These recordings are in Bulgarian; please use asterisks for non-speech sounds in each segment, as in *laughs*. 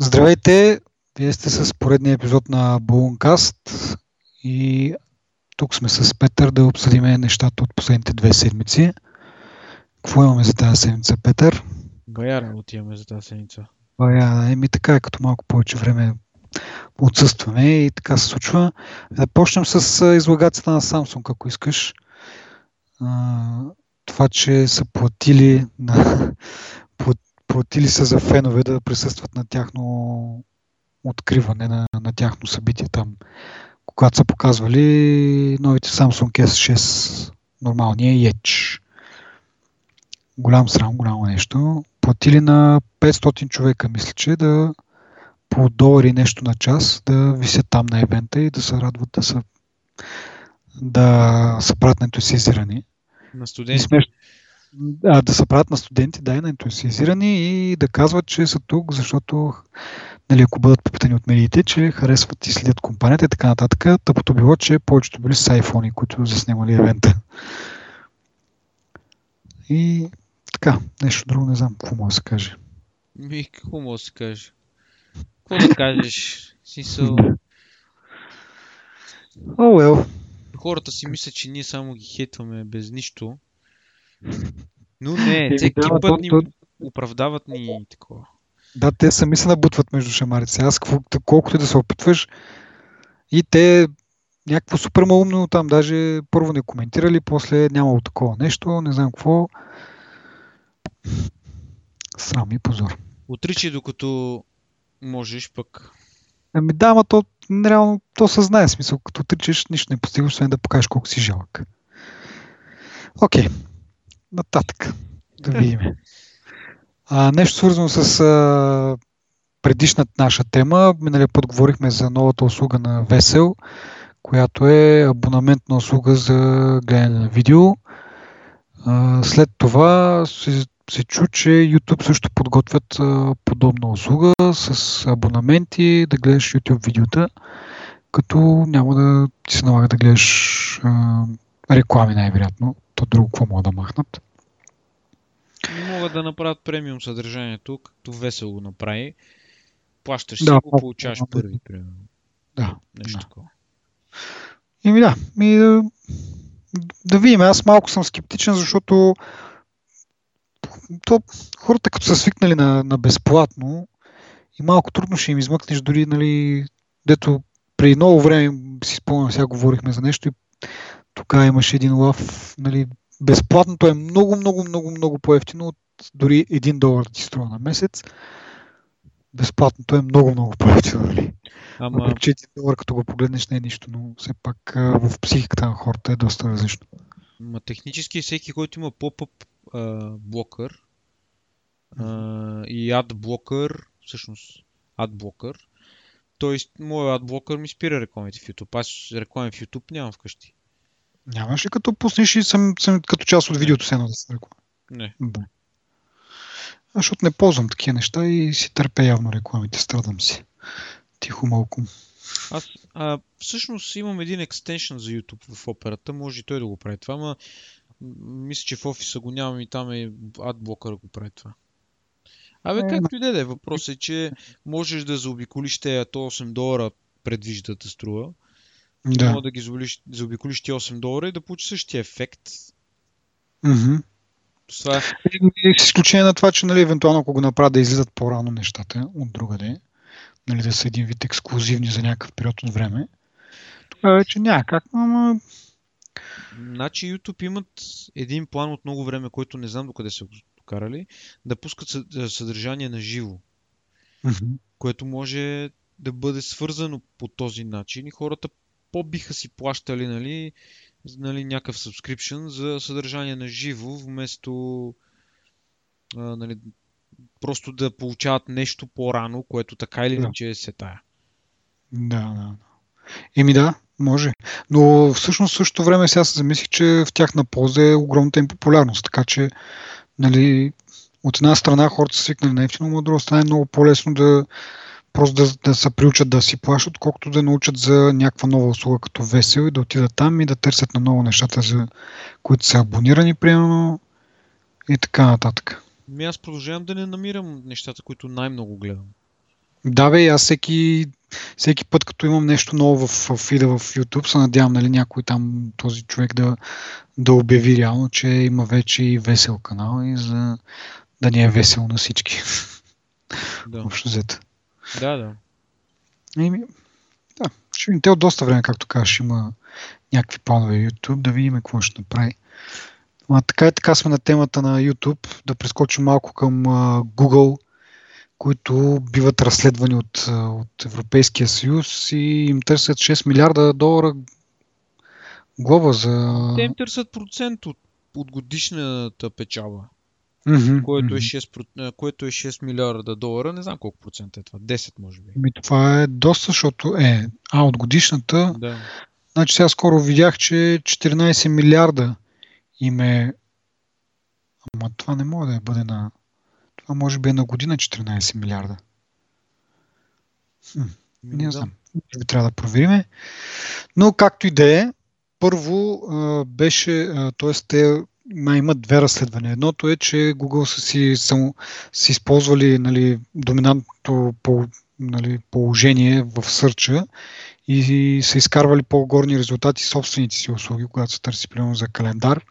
Здравейте! Вие сте с поредния епизод на Balloncast и тук сме с Петър да обсъдим нещата от последните две седмици. Какво имаме за тази седмица, Петър? Бая работи имаме за тази седмица. Бая, еми така е, като малко повече време отсъстваме и така се случва. Да почнем с излагацията на Samsung, ако искаш. Това, че са платили на платили са за фенове да присъстват на тяхно откриване, на, на тяхно събитие там, когато са показвали новите Samsung S6, нормалния Edge. Голям срам, голямо нещо. Платили на 500 човека, мисля, че да по долари нещо на час да висят там на евента и да се радват да са да са правят ентусизирани. На студенти. Смеш... Да, да се правят на студенти, да, на ентусиазирани и да казват, че са тук, защото нали, ако бъдат попитани от медиите, че харесват и следят компанията и така нататък. Тъпото било, че повечето били с iPhone, които заснемали евента. И така, нещо друго не знам какво може да се каже. Ми, какво може да се каже? Какво да кажеш? Смисъл... Oh, well. Хората си мислят, че ние само ги хейтваме без нищо. Но не, всеки да, път ни оправдават ни такова. Да, те сами се набутват между шамарите. Аз колкото и да се опитваш и те някакво супер малумно там, даже първо не коментирали, после нямало такова нещо, не знам какво. Срам и позор. Отричай докато можеш пък. Ами да, ама то реално то съзнае смисъл. Като отричаш, нищо не постигаш, освен да покажеш колко си жалък. Окей. Okay нататък. Да видим. А, нещо свързано с а, предишната наша тема. Миналия път говорихме за новата услуга на Весел, която е абонаментна услуга за гледане на видео. А, след това се, се чу, че YouTube също подготвят а, подобна услуга с абонаменти да гледаш YouTube видеота, като няма да ти се налага да гледаш а, реклами най-вероятно то друго какво могат да махнат? Могат да направят премиум съдържание тук, като весело го направи. Плащаш да, си го, получаваш да, първи, примерно. Да. Нещо да. такова. Ими да, ми да, да видим. Аз малко съм скептичен, защото то, хората като са свикнали на, на безплатно и малко трудно ще им измъкнеш дори, нали, дето преди много време си спомням, сега говорихме за нещо и тогава имаше един лав, нали, безплатното е много, много, много, много по-ефтино от дори 1 долар ти струва на месец. Безплатното е много, много по-ефтино. Нали? Ама... Въпреки, че 1 долар като го погледнеш не е нищо, но все пак в психиката на хората е доста различно. Ма технически всеки, който има поп-ъп блокър и адблокър, всъщност адблокър, т.е. моят адблокър ми спира рекламите в YouTube. Аз реклами в YouTube нямам вкъщи. Нямаш ли като пуснеш и съм, съм като част от видеото се да се реклама? Не. Да. Защото не ползвам такива неща и си търпя явно рекламите, страдам си. Тихо малко. Аз а, всъщност имам един екстеншън за YouTube в операта, може и той да го прави това, ама мисля, че в офиса го нямам и там е адблокър го прави това. Абе, е, както и да е, въпросът е, че можеш да заобиколиш тези 8 долара предвижда да струва да. Мога да ги заобиколиш ти 8 долара и да получиш същия ефект. Mm-hmm. Това е... С изключение на това, че нали, евентуално ако го направят да излизат по-рано нещата от другаде, нали, да са един вид ексклюзивни за някакъв период от време, тогава вече няма как, но... Значи YouTube имат един план от много време, който не знам докъде са го докарали, да пускат съдържание на живо. Mm-hmm. Което може да бъде свързано по този начин и хората по-биха си плащали нали, нали, някакъв subscription за съдържание на живо, вместо а, нали, просто да получават нещо по-рано, което така или иначе да. е сетая. Да, да. Еми да, може. Но всъщност в същото време сега се замислих, че в тяхна полза е огромната им популярност. Така че, нали, от една страна хората са свикнали на ефтино, но от друга страна е много по-лесно да, просто да, да се приучат да си плащат, колкото да научат за някаква нова услуга като Весел и да отидат там и да търсят на ново нещата, за които са абонирани, примерно, и така нататък. Ми аз продължавам да не намирам нещата, които най-много гледам. Да, бе, аз всеки, всеки път, като имам нещо ново в, в фида в YouTube, се надявам нали, някой там, този човек да, да обяви реално, че има вече и весел канал и за да ни е весело на всички. Да. Общо взето. Да, да. Еми, да, ще видим. Те от доста време, както кажеш, има някакви планове в YouTube, да видим какво ще направи. А, така и така сме на темата на YouTube, да прескочим малко към а, Google, които биват разследвани от, от Европейския съюз и им търсят 6 милиарда долара глоба за... Те им търсят процент от, от годишната печалба, Мгм, което е, мгм. 6, про- а, което е 6 милиарда долара. Не знам колко процент е това. 10 може би. Ами, това е доста, защото е, а от годишната, Да. значи сега скоро видях, че 14 милиарда им е... Ама това не може да е бъде на... Това може би е на година 14 милиарда. Хм, Ми, не да. знам. Може би трябва да провериме. Но както и да е, първо беше, т.е. те май имат две разследвания. Едното е, че Google са си, са използвали нали, доминантното пол, нали, положение в сърча и са изкарвали по-горни резултати собствените си услуги, когато се търси примерно за календар.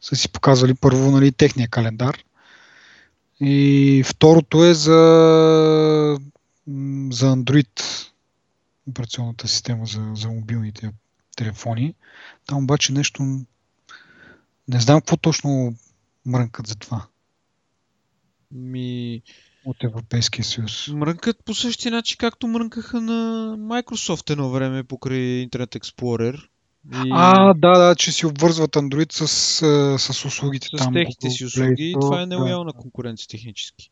Са си показвали първо нали, техния календар. И второто е за, за Android операционната система за, за мобилните телефони. Там обаче нещо не знам какво точно мрънкат за това Ми, от Европейския съюз. мрънкат по същия начин, както мрънкаха на Microsoft едно време покрай Internet Explorer. И А, да, да, че си обвързват Android с, с услугите с там. техните Google си Play услуги. И това е да. нелоялна конкуренция технически.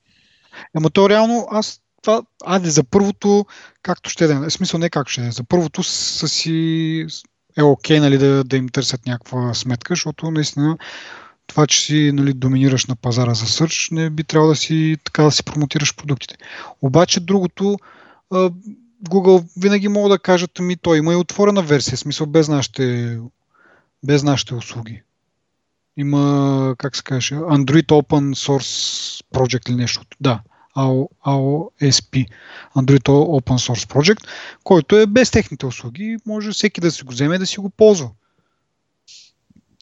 Ама то реално, аз това, айде за първото, както ще да е, смисъл не както ще да е, за първото са си е окей, нали, да, да им търсят някаква сметка, защото наистина това, че си нали, доминираш на пазара за сърч, не би трябвало да си така да си промотираш продуктите. Обаче другото, Google винаги могат да кажат, ми той има и отворена версия, смисъл без нашите, без нашите услуги. Има, как се каже, Android Open Source Project или нещо. Да, AOSP, Android Open Source Project, който е без техните услуги. Може всеки да си го вземе и да си го ползва.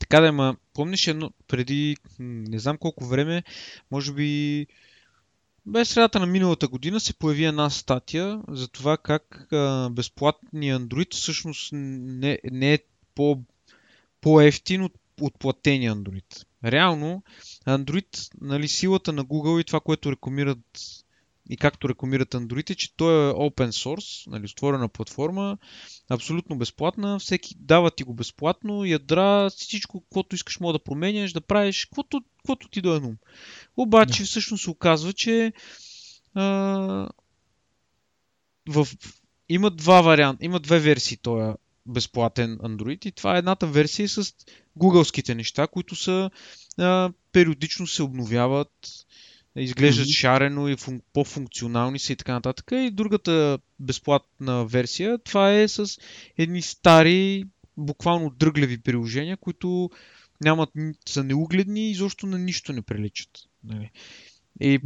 Така да, ма, помниш едно, преди не знам колко време, може би без средата на миналата година се появи една статия за това как а, безплатният Android всъщност не, не е по, по-ефтин от, от платения Android. Реално, Android, нали, силата на Google и това, което рекламират и както рекламират Android е, че той е open source, нали, отворена платформа, абсолютно безплатна, всеки дава ти го безплатно, ядра, всичко, каквото искаш мога да променяш, да правиш, каквото, каквото ти дойде ум. Обаче Да. всъщност се оказва, че а, в, има два варианта, има две версии този безплатен Android и това е едната версия с гугълските неща, които са а, периодично се обновяват, изглеждат Мгм. шарено и фун, по-функционални са и така нататък. И другата безплатна версия, това е с едни стари, буквално дръглеви приложения, които нямат, са неугледни и изобщо на нищо не приличат. Нали. И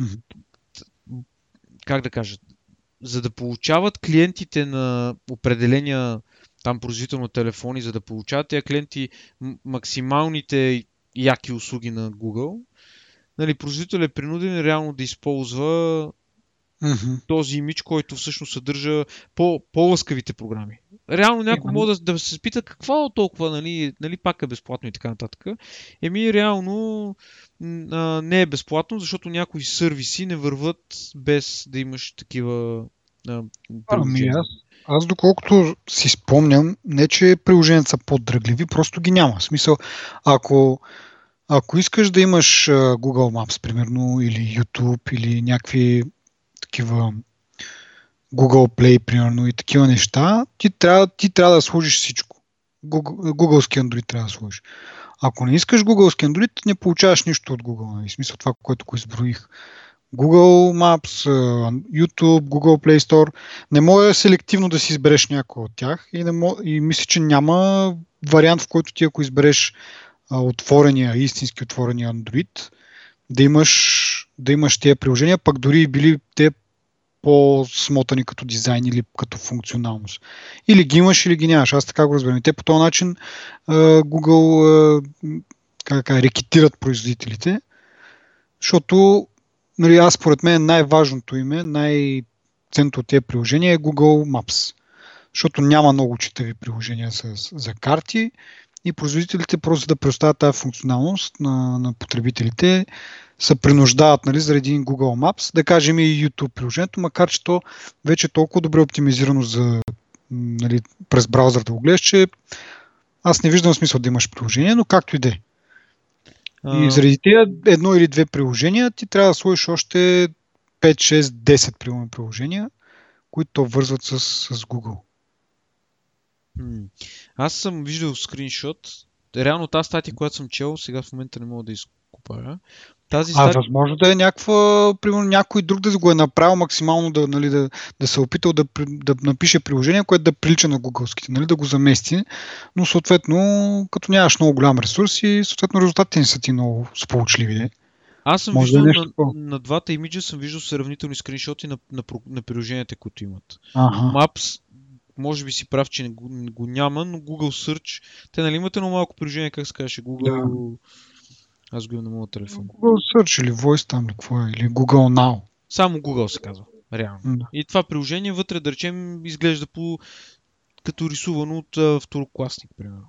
как да кажа, за да получават клиентите на определения там производител на телефони, за да получават тези клиенти максималните яки услуги на Google, нали, производител е принуден реално да използва Мгм. този имидж, който всъщност съдържа по, по-лъскавите програми. Реално някой Именно. може да, да се спита какво е толкова, нали, нали пак е безплатно и така нататък. Еми реално а, не е безплатно, защото някои сервиси не върват без да имаш такива а, Ами аз, аз доколкото си спомням, не че приложенията са по-дръгливи, просто ги няма. В смисъл, ако, ако искаш да имаш Google Maps, примерно, или YouTube, или някакви такива Google Play, примерно, и такива неща, ти трябва, ти трябва да сложиш всичко. Google, Googleски Android трябва да сложиш. Ако не искаш Googleски Android, не получаваш нищо от Google. Нали? В смисъл това, което го изброих. Google Maps, а, YouTube, Google Play Store. Не може селективно да си избереш някой от тях и, не мо... и мисля, че няма вариант, в който ти ако избереш а, отворения, истински отворения Android, да имаш, да имаш тези приложения, пък дори били те по-смотани като дизайн или като функционалност. Или ги имаш, или ги нямаш. Аз така го разбирам. И те по този начин Google как, как, рекетират производителите, защото нали, аз според мен най-важното име, най-ценното от тези приложения е Google Maps. Защото няма много читави приложения за, за карти и производителите просто да предоставят тази функционалност на, на потребителите се принуждават нали, заради Google Maps, да кажем и YouTube приложението, макар че то вече е толкова добре оптимизирано за нали, през браузър да го гледаш, че аз не виждам смисъл да имаш приложение, но както и да е. И заради тези едно или две приложения ти трябва да сложиш още 5, 6, 10 примерно приложения, които вързват с, с Google. Аз съм виждал скриншот. Реално тази статия, която съм чел, сега в момента не мога да изкупая. Тази. А възможно да е някаква, примерно някой друг да го е направил максимално да, нали, да, да се е опитал да, да напише приложение, което да прилича на гугълските, нали, да го замести, но съответно, като нямаш много голям ресурс и съответно резултатите не са ти много сполучливи. Аз съм Може виждал да на, на, двата имиджа съм виждал сравнителни скриншоти на, на, на приложенията, които имат. Ага. Maps, може би си прав, че не го, не го няма, но Google Search, те нали имате много малко приложение, как се казваше, Google... Да аз го имам на моят телефон. Google Search или Voice там или какво е, или Google Now. Само Google се казва, реално. Да. И това приложение вътре, да речем, изглежда по като рисувано от а, второкласник, примерно.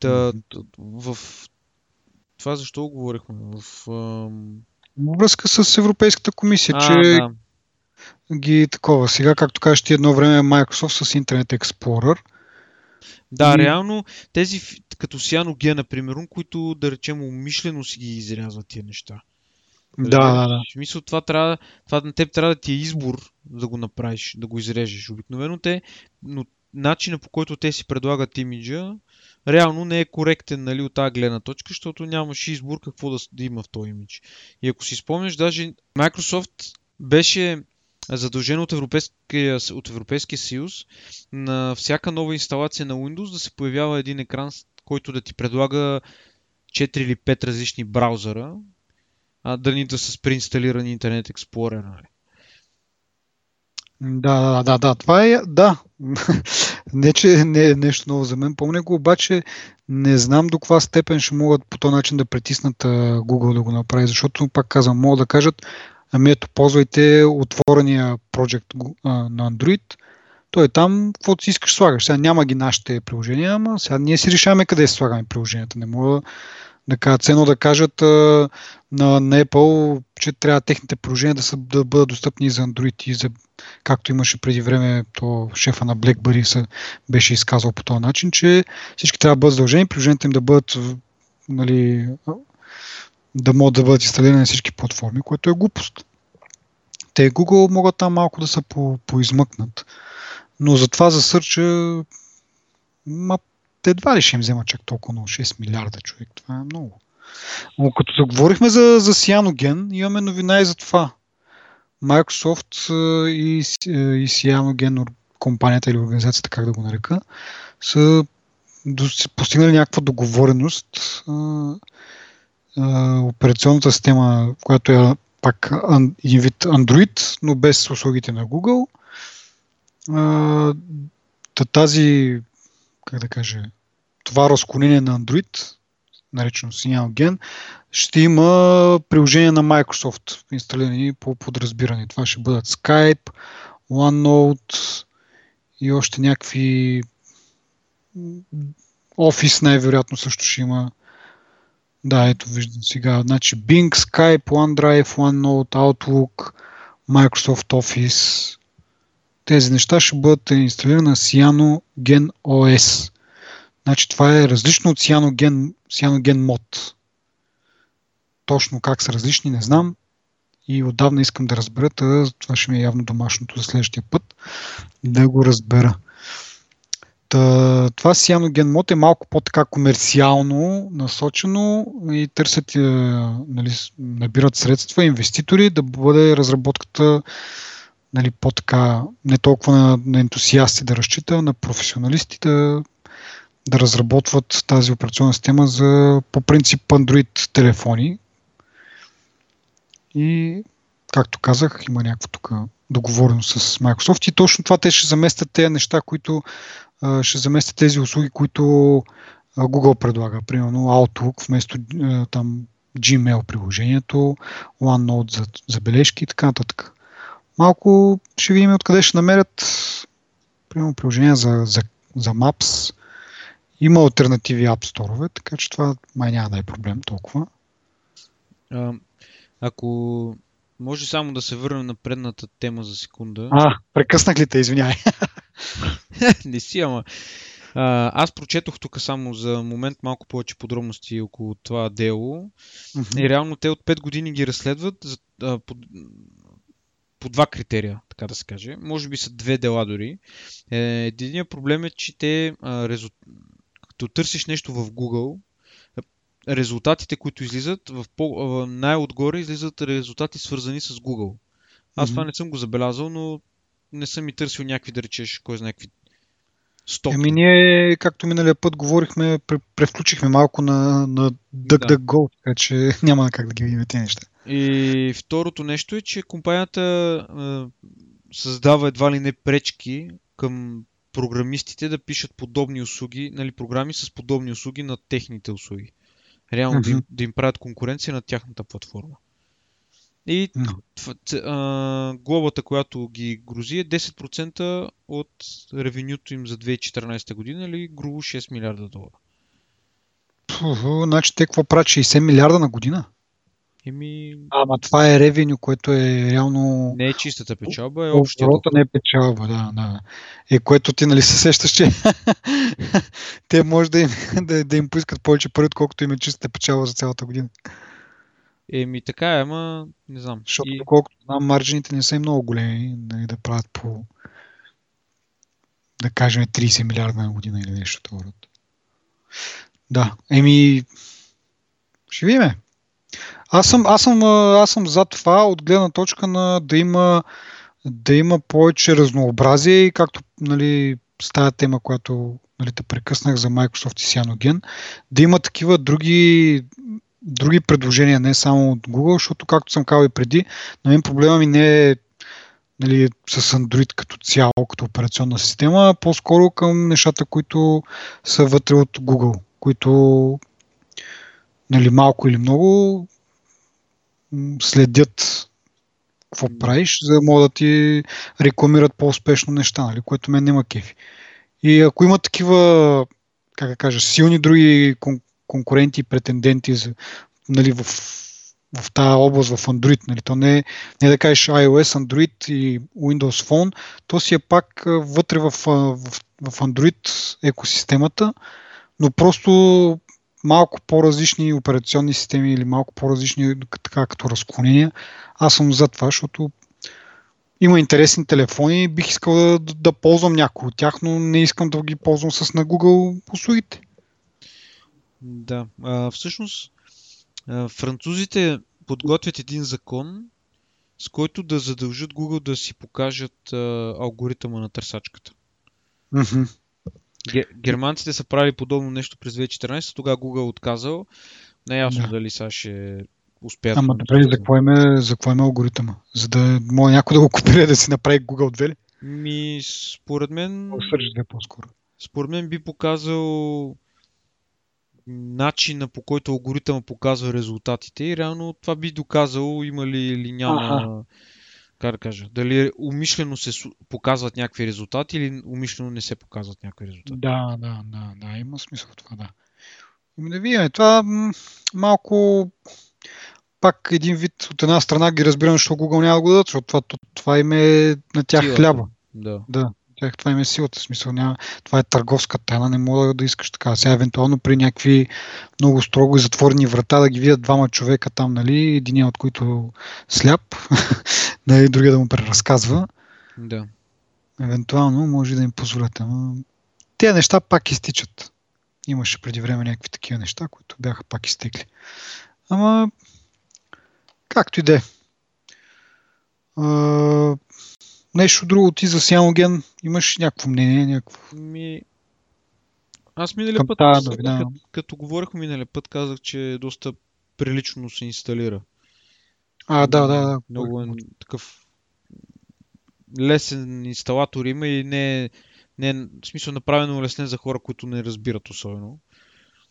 Та, в това защо говорихме? В, ам... връзка с Европейската комисия, а, че да. ги такова. Сега, както кажеш ти едно време Microsoft с Internet Explorer. Да, и... реално тези като Сиано Г, например, които да речем умишлено си ги изрязват тия неща. Да, да, да. В смисъл, това, трябва, това на теб трябва да ти е избор да го направиш, да го изрежеш. Обикновено те, но начина по който те си предлагат имиджа, реално не е коректен нали, от тази гледна точка, защото нямаш избор какво да, да има в този имидж. И ако си спомняш, даже Microsoft беше задължен от Европейския, от Европейския съюз на всяка нова инсталация на Windows да се появява един екран който да ти предлага 4 или 5 различни браузъра, а да ни да са с преинсталиран Internet Explorer. Нали? Да, да, да, да, това е, да. *laughs* не, че не е нещо ново за мен. Помня го, обаче не знам до каква степен ще могат по този начин да притиснат Google да го направи, защото, пак казвам, могат да кажат, ами ето, ползвайте отворения проект на Android, той е там, каквото си искаш слагаш. Сега няма ги нашите приложения, ама сега ние си решаваме къде си слагаме приложенията. Не мога да кажа, ценно да кажат а, на, на Apple, че трябва техните приложения да, са, да бъдат достъпни за Android и за, както имаше преди време, то шефа на BlackBerry се беше изказал по този начин, че всички трябва да бъдат задължени, приложенията им да бъдат нали, да могат да бъдат инсталирани на всички платформи, което е глупост. Те Google могат там малко да се по, поизмъкнат. Но затова за сърча ма, едва ли ще им взема чак толкова много 6 милиарда човек. Това е много. Но като заговорихме за, за Cyanogen, имаме новина и за това. Microsoft и, и Cyanogen, компанията или организацията, как да го нарека, са постигнали някаква договореност. Операционната система, която е пак един вид Android, но без услугите на Google – тази, как да кажа, това разклонение на Android, наречено Cyanogen, ще има приложение на Microsoft, инсталирани по подразбиране. Това ще бъдат Skype, OneNote и още някакви Office най-вероятно също ще има. Да, ето виждам сега. Значи Bing, Skype, OneDrive, OneNote, Outlook, Microsoft Office, тези неща ще бъдат инсталирани на Cyanogen OS. Значи това е различно от Cyanogen, Cyanogen Mod. Точно как са различни, не знам. И отдавна искам да разбера, това ще ми е явно домашното за следващия път, да го разбера. Та, това Cyanogen Mod е малко по-така комерциално насочено и търсят, е, нали, набират средства, инвеститори да бъде разработката нали, по-така, не толкова на, на ентусиасти да разчита, на професионалисти да, да разработват тази операционна система за по принцип Android телефони. И, както казах, има някакво тук договорено с Microsoft и точно това те ще заместят тези неща, които а, ще заместят тези услуги, които а, Google предлага. Примерно Outlook вместо а, там Gmail приложението, OneNote за забележки и така нататък. Малко ще видим откъде ще намерят примерно приложения за, за, за Maps. Има альтернативи App Store, така че това май няма да е проблем толкова. А, ако може само да се върнем на предната тема за секунда. А, прекъснах ли те, извинявай. *laughs* Не си, ама. А, аз прочетох тук само за момент малко повече подробности около това дело. Mm-hmm. И реално те от 5 години ги разследват за, а, по, по два критерия, така да се каже. Може би са две дела дори. Е, единият проблем е, че те, а, резу... като търсиш нещо в Google, резултатите, които излизат, в по, най-отгоре излизат резултати свързани с Google. Аз mm-hmm. това не съм го забелязал, но не съм и търсил някакви, да речеш, кой знае някакви стоки. Еми ние, както миналия път говорихме, превключихме малко на, на DuckDuckGo, да. така че *laughs* няма как да ги видим тези неща. И второто нещо е, че компанията е, създава едва ли не пречки към програмистите да пишат подобни услуги, нали, програми с подобни услуги на техните услуги реално mm-hmm. да, им, да им правят конкуренция на тяхната платформа. И а, глобата, която ги грози е 10% от ревенюто им за 2014 година или грубо 6 милиарда долара. Пу, значи те какво правят 60 милиарда на година? Еми... Ама това е ревеню, което е реално... Не е чистата печалба, е общия доход. не е печалба, да, да. Е, което ти нали се сещаш, че *laughs* те може да им, *laughs* да, да им поискат повече пари, отколкото им е чистата печалба за цялата година. Еми така е, ама не знам. Защото, и... колкото знам, маржините не са и много големи, нали, да правят по да кажем 30 милиарда на година или нещо това. Да, еми ще видим. Аз съм, аз съм, аз съм за това от гледна точка на да има, да има повече разнообразие и както нали, с тази тема, която нали, те прекъснах за Microsoft и Cyanogen, да има такива други, други предложения, не само от Google, защото както съм казал и преди, на мен проблема ми не е нали, с Android като цяло, като операционна система, а по-скоро към нещата, които са вътре от Google, които нали, малко или много следят какво правиш, за да могат да ти рекламират по-успешно неща, нали, което мен няма кефи. И ако има такива, как да кажа, силни други кон- конкуренти и претенденти за, нали, в, в тази област, в Android, нали, то не не да кажеш iOS, Android и Windows Phone, то си е пак вътре в, в, в Android екосистемата, но просто малко по-различни операционни системи или малко по-различни така като разклонения. Аз съм за това, защото има интересни телефони бих искал да, да, да ползвам някои от тях, но не искам да ги ползвам с на Google услугите. Да, а, всъщност а, французите подготвят един закон, с който да задължат Google да си покажат а, алгоритъма на търсачката. Mm-hmm. Германците са правили подобно нещо през 2014, тогава Google е отказал. Не е ясно да. дали сега ще успеят. Ама добре, за какво, е, за какво е алгоритъма? За да може някой да го копира да си направи Google 2 ли? Ми, според мен... По-скоро. Според мен би показал начина по който алгоритъма показва резултатите и реално това би доказало има ли или няма как да кажа, дали умишлено се показват някакви резултати или умишлено не се показват някакви резултати. Да, да, да, да, има смисъл това, да. Ами да видим, това малко пак един вид от една страна ги разбирам, защото Google няма да го дадат, защото това, това им е на тях Силата. хляба. Да. да тях това им е силата. Смисъл, няма, това е търговска тайна, не мога да искаш така. Сега евентуално при някакви много строго и затворени врата да ги видят двама човека там, нали, един от които сляп, *laughs* нали, другия да му преразказва. Да. Евентуално може да им позволят. Ама... Те неща пак изтичат. Имаше преди време някакви такива неща, които бяха пак изтекли. Ама, както и да е. Нещо друго ти за Сяноген имаш някакво мнение? Някакво... Ми... Аз миналия път, тази, новина... като, като говорихме миналия път, казах, че доста прилично се инсталира. А, да, да, да. Много е такъв лесен инсталатор има и не, не е в смисъл направено улеснен за хора, които не разбират особено.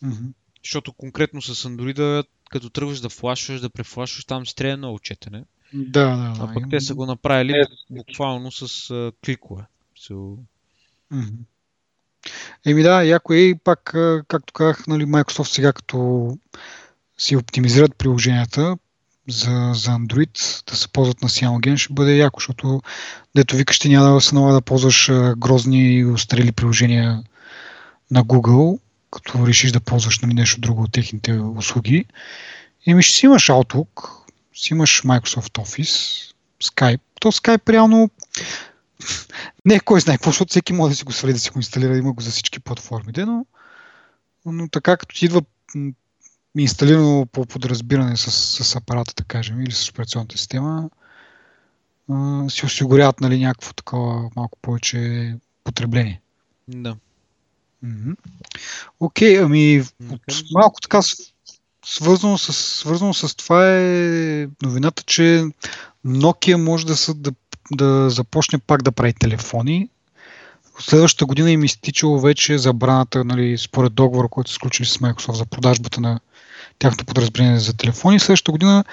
Мгм. Защото конкретно с Android, като тръгваш да флашваш, да префлашваш, там си трябва много четене. Да, да, А да. пък Им- те са го направили Е, буквално с а, кликове. So, Мгм. Еми да, яко е и пак, а, както казах, нали, Microsoft сега като си оптимизират приложенията за, за Android да се ползват на Cyanogen, ще бъде яко, защото дето викаш ти няма да се налага да ползваш а, грозни и устарели приложения на Google, като решиш да ползваш нали, нещо друго от техните услуги. Еми ще си имаш Outlook, си имаш Microsoft Office, Skype. То Skype реално не е кой знае какво, защото всеки може да си го свали, да си го инсталира, има го за всички платформите, но, но така като ти идва инсталирано по подразбиране с, с апарата, да кажем, или с операционната система, а, си осигуряват нали, някакво такова малко повече потребление. да. Окей, ами от, малко така свързано с, свързано с това е новината, че Nokia може да, са, да, да започне пак да прави телефони. Следващата година им изтичало вече забраната, нали, според договора, който са сключили с Microsoft за продажбата на тяхното подразбиране за телефони. Следващата година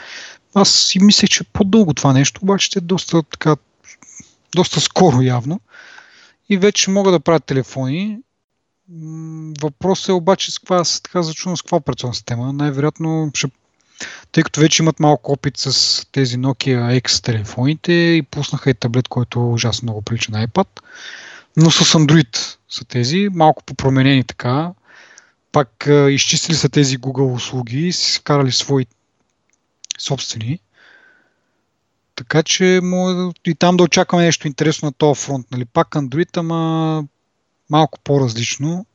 аз си мислех, че е по-дълго това нещо, обаче ще е доста така, доста скоро явно. И вече могат да правят телефони. Въпросът е обаче с каква, с така зачудно с каква операционна система. Най-вероятно тъй като вече имат малко опит с тези Nokia X телефоните и пуснаха и таблет, който ужасно много прилича на iPad. Но с Android са тези, малко попроменени така. Пак изчистили са тези Google услуги и си вкарали свои собствени. Така че и там да очакваме нещо интересно на този фронт. Нали? Пак Android, ама малко по-различно.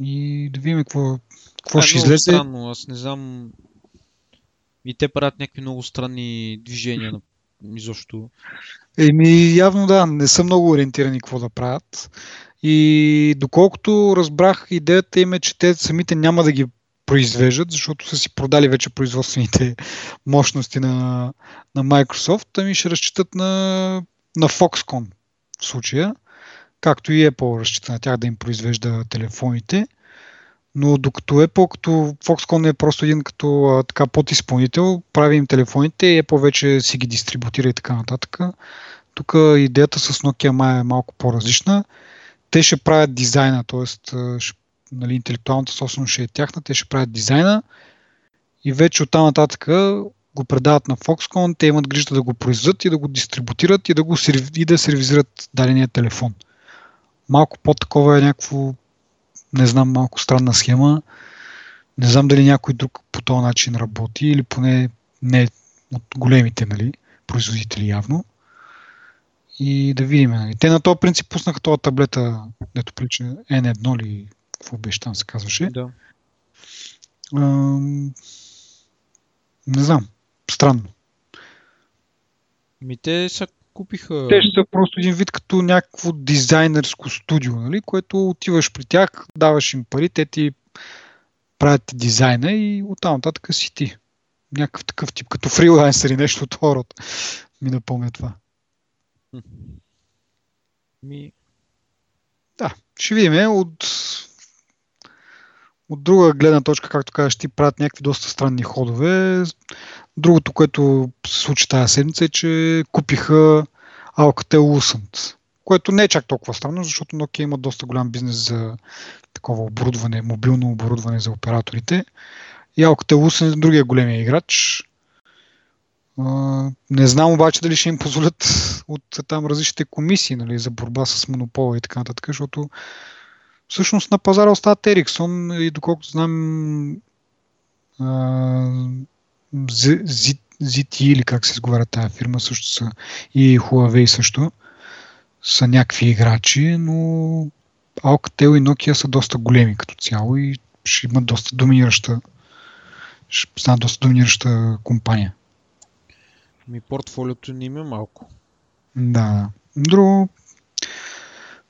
И да видим какво, какво е ще излезе. странно, аз не знам. И те правят някакви много странни движения на изобщо. Еми, явно да, не са много ориентирани какво да правят. И доколкото разбрах, идеята им е, че те самите няма да ги произвеждат, защото са си продали вече производствените мощности на, на Microsoft, ами ще разчитат на, на Foxconn в случая, както и Apple разчита на тях да им произвежда телефоните. Но докато Apple, като Foxconn е просто един като а, така подизпълнител, прави им телефоните и Apple вече си ги дистрибутира и така нататък. Тук идеята с Nokia май е малко по-различна. Те ще правят дизайна, т.е. Нали, интелектуалната собственост ще е тяхна, те ще правят дизайна и вече оттам нататък го предават на Foxconn, те имат грижата да го произведат и да го дистрибутират и да, го и да сервизират дадения телефон. Малко по-такова е някакво, не знам, малко странна схема. Не знам дали някой друг по този начин работи или поне не от големите нали, производители явно. И да видим. Нали. Те на този принцип пуснаха това таблета, дето прилича N1 или какво беше там се казваше. Да. Ам, не знам. Странно. Ми те са купиха. Те ще са просто един вид като някакво дизайнерско студио, нали? което отиваш при тях, даваш им пари, те ти правят дизайна и оттам нататък си ти. Някакъв такъв тип, като фрилансер и нещо от род. Ми напомня това. Ми, Да, ще видим. е, От, от друга гледна точка, както кажеш, ти правят някакви доста странни ходове. Другото, което се случи тази седмица е, че купиха Alcatel Lucent, което не е чак толкова странно, защото Nokia има доста голям бизнес за такова оборудване, мобилно оборудване за операторите. И Alcatel Lucent е другия големия играч. Не знам обаче дали ще им позволят *laughs* от там различните комисии нали, за борба с монопола и така нататък, защото всъщност на пазара остават Ericsson и доколкото знам а, Z- Z- ZTE или как се изговаря тази фирма също са и Huawei също са някакви играчи, но Alcatel и Nokia са доста големи като цяло и ще имат доста доминираща ще станат доста доминираща компания. ми портфолиото ни им е малко. Да. Друго.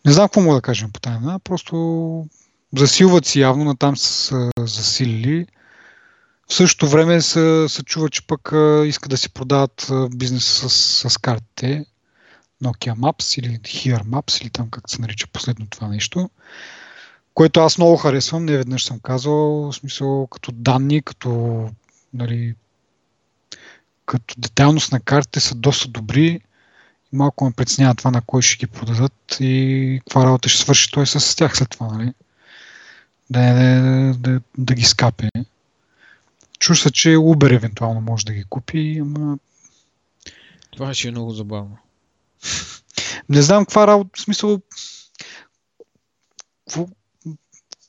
Не знам какво мога да кажем по тази новина. Просто засилват си явно, натам са засилили. В същото време се, се чува, че пък иска да си продават бизнес с, с картите. Nokia Maps или Here Maps или там как се нарича последно това нещо, което аз много харесвам, не веднъж съм казал, в смисъл като данни, като, нали, като детайлност на картите са доста добри. Малко ме преценява това на кой ще ги продадат и каква работа ще свърши той с тях след това, нали? Да, да, да, да ги скапе. Чуш се, че Uber евентуално може да ги купи, ама... Това ще е много забавно. *laughs* Не знам каква работа, в смисъл... Какво,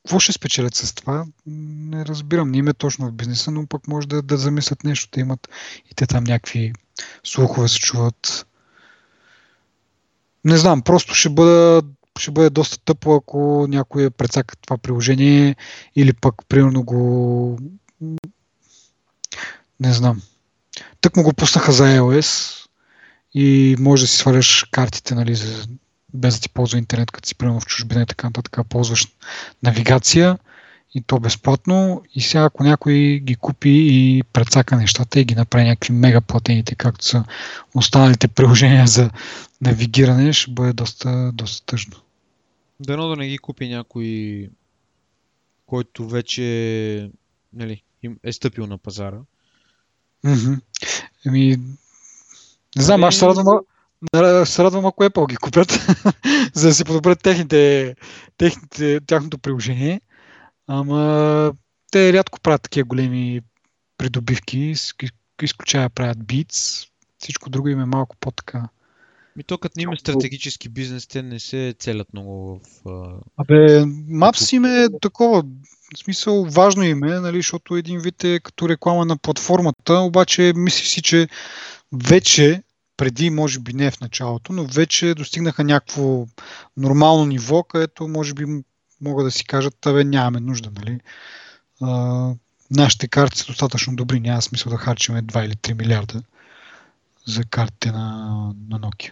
какво ще спечелят с това? Не разбирам. Не име точно в бизнеса, но пък може да, да замислят нещо, да имат и те там някакви слухове се чуват. Не знам, просто ще бъда ще бъде доста тъпо, ако някой прецака това приложение или пък примерно го не знам. Тък му го пуснаха за iOS и може да си сваляш картите, нали, без да ти ползва интернет, като си примерно в чужбина и така нататък, ползваш навигация и то безплатно. И сега ако някой ги купи и прецака нещата и ги направи някакви мега платените, както са останалите приложения за навигиране, ще бъде доста, доста тъжно. Дано да не ги купи някой, който вече нали, е стъпил на пазара. Mm-hmm. Еми, не знам, аз ще се радвам, се радвам ако Apple ги купят, *laughs* за да си подобрят техните, техните, тяхното приложение. Ама те рядко правят такива големи придобивки, изключая правят Beats. Всичко друго им е малко по-така. Ми то като има стратегически бизнес, те не се целят много в... Абе, Maps им е такова, в смисъл важно им е, нали, защото един вид е като реклама на платформата, обаче мислиш си, че вече, преди може би не в началото, но вече достигнаха някакво нормално ниво, където може би могат да си кажат, бе, нямаме нужда, нали. А, нашите карти са достатъчно добри, няма смисъл да харчиме 2 или 3 милиарда за картите на, на Nokia.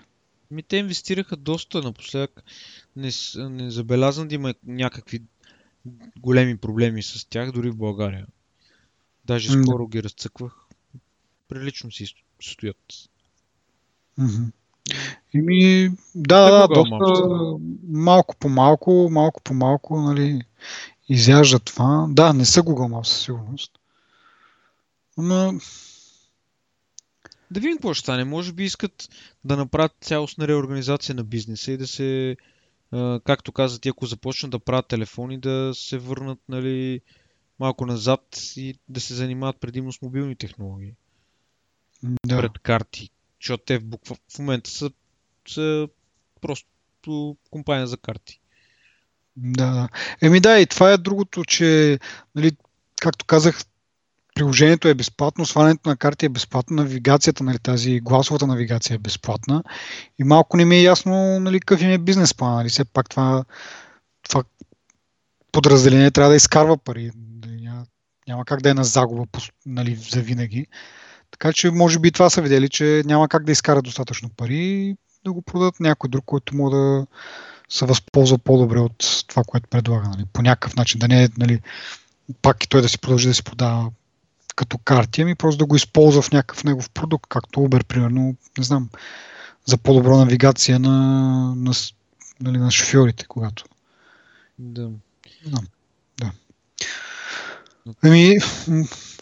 Ми те инвестираха доста напоследък. Не, не забелязвам да има някакви големи проблеми с тях, дори в България. Даже скоро ги разцъквах. Прилично си стоят. Ими, да, да, да, доста малко по малко, малко по малко, нали, изяжда това. Да, не са Google Maps със сигурност. Но да видим какво ще стане. Може би искат да направят цялостна реорганизация на бизнеса и да се, както казах, ако започнат да правят телефони, да се върнат нали, малко назад и да се занимават предимно с мобилни технологии. Да. Пред карти. Защото те в, буква, в момента са, са просто компания за карти. Да, Еми да, и това е другото, че, нали, както казах, приложението е безплатно, свалянето на карти е безплатно, навигацията, нали, тази гласовата навигация е безплатна и малко не ми е ясно нали, какъв им е бизнес план. Нали, все пак това, това подразделение трябва да изкарва пари. Нали, няма, няма как да е на загуба нали, за винаги. Така че може би това са видели, че няма как да изкарат достатъчно пари да го продадат някой друг, който може да се възползва по-добре от това, което предлага. Нали, по някакъв начин. Да не е нали, пак и той да си продължи да си продава като карти, ами просто да го използва в някакъв негов продукт, както Uber, примерно, не знам, за по-добра навигация на, на, нали, на шофьорите, когато. Да. Да. да. Ами,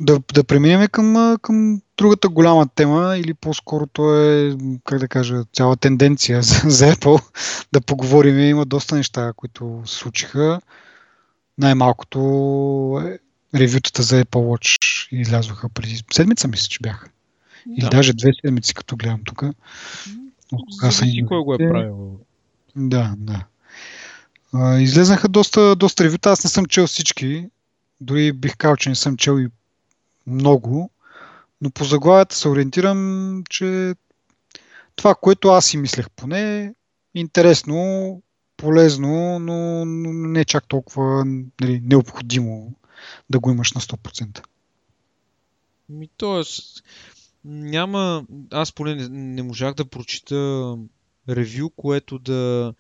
да, да преминем към, към другата голяма тема, или по-скоро то е, как да кажа, цяла тенденция за, за Apple *laughs* да поговорим. Има доста неща, които се случиха. Най-малкото е ревютата за Apple Watch излязоха преди седмица, мисля, че бяха. Или да. даже две седмици, като гледам тук. Зависи кой го е правил. Да, да. Излезнаха доста, доста ревюта. Аз не съм чел всички. Дори бих казал, че не съм чел и много. Но по заглавията се ориентирам, че това, което аз си мислех поне, е интересно, полезно, но не чак толкова нали, необходимо да го имаш на 100%. Ми, тоест, няма, аз поне не, не можах да прочита ревю, което да,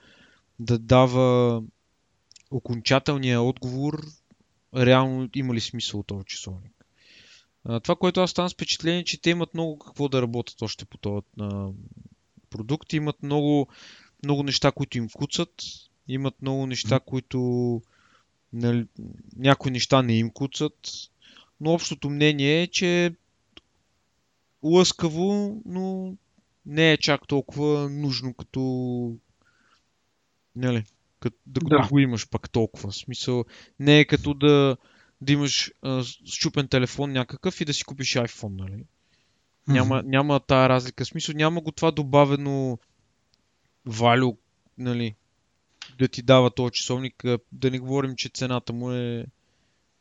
да дава окончателния отговор, реално има ли смисъл този часовник. Това, което аз ставам с впечатление, че те имат много какво да работят още по този, продукт, имат много, много неща, които им куцат, имат много неща, които нали, някои неща не им куцат, но общото мнение е, че лъскаво, но не е чак толкова нужно като нали, като, да, да. го имаш пак толкова. В смисъл, не е като да, да имаш а, щупен телефон някакъв и да си купиш iPhone, нали? Mm-hmm. Няма, няма тая разлика. В смисъл, няма го това добавено валю, нали, да ти дава този часовник, да не говорим, че цената му е,